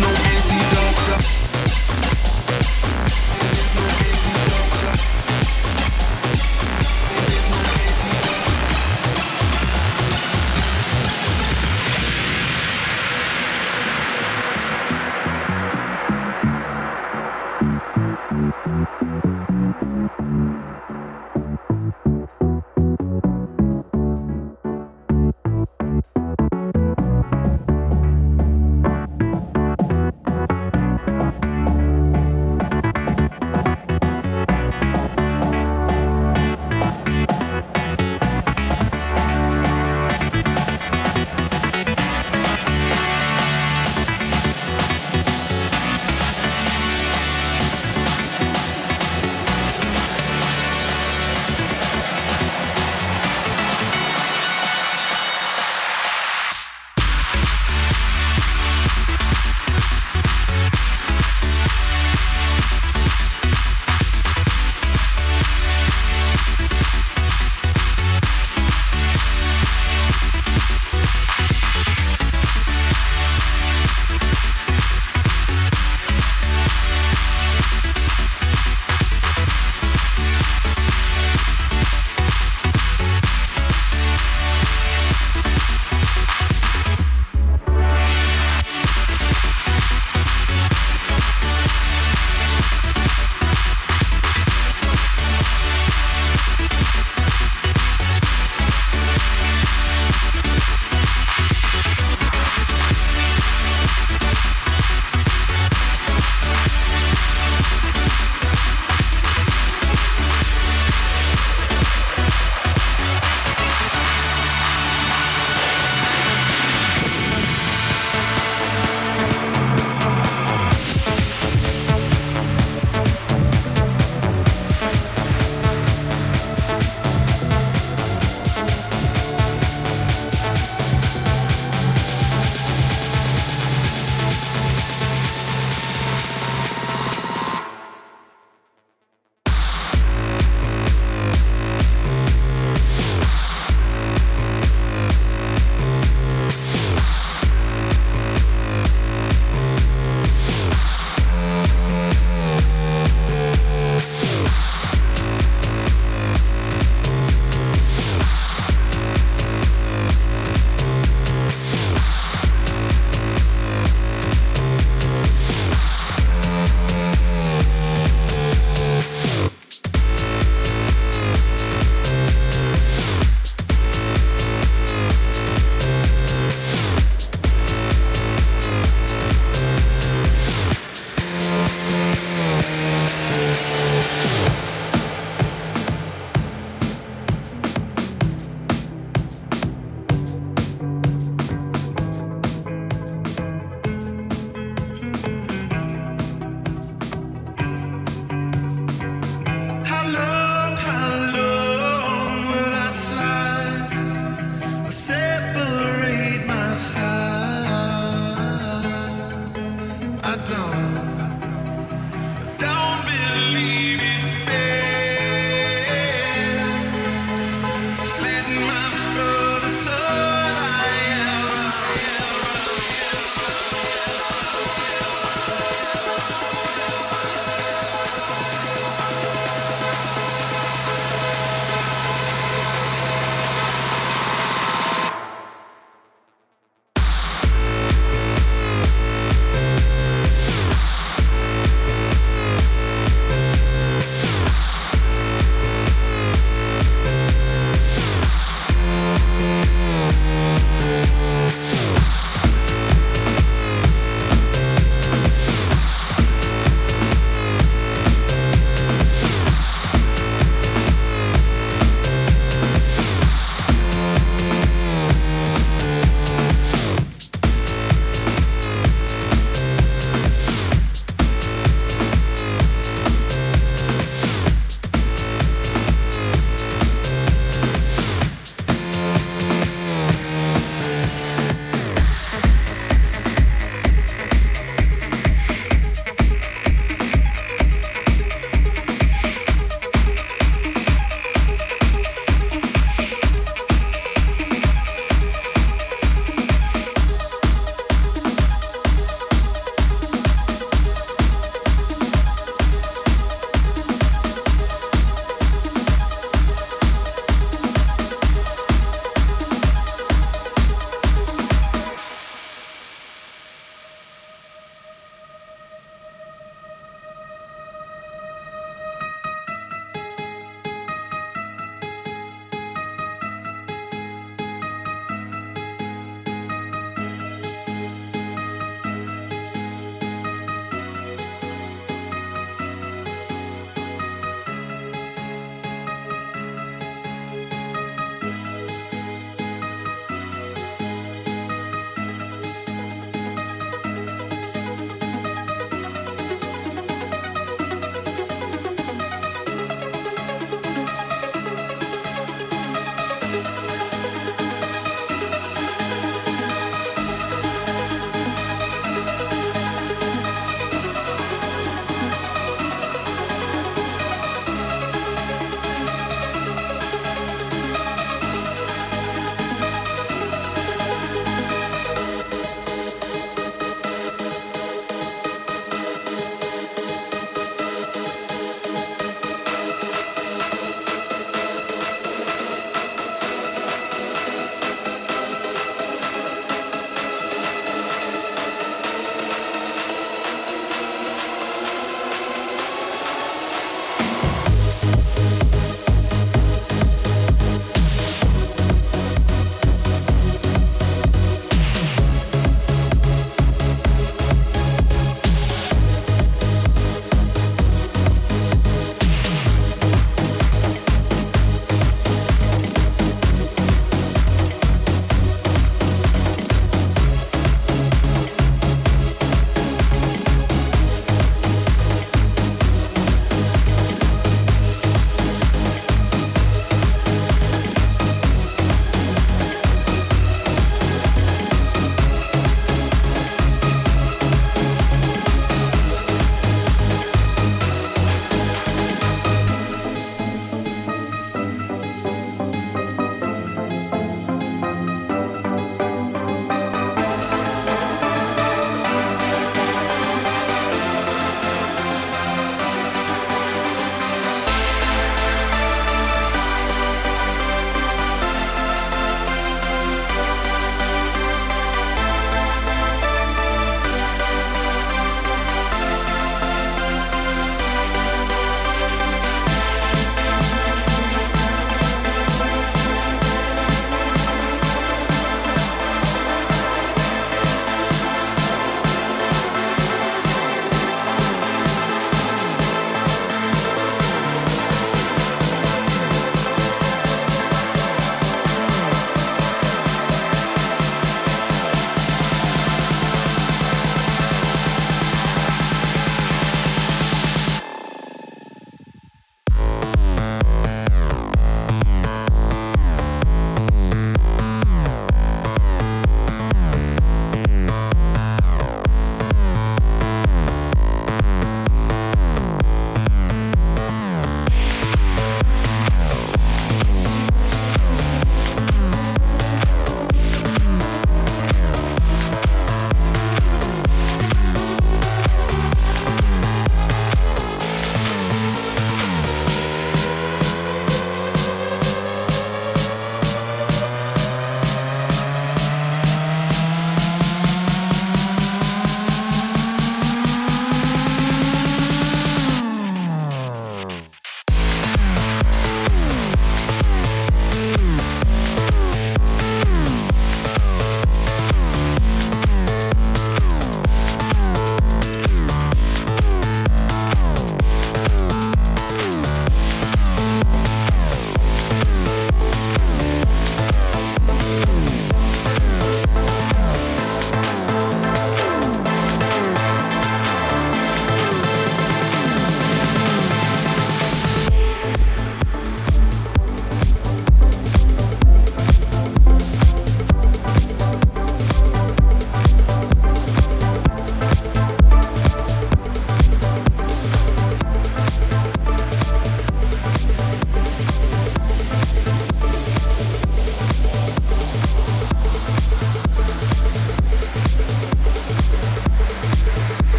no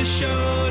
the show.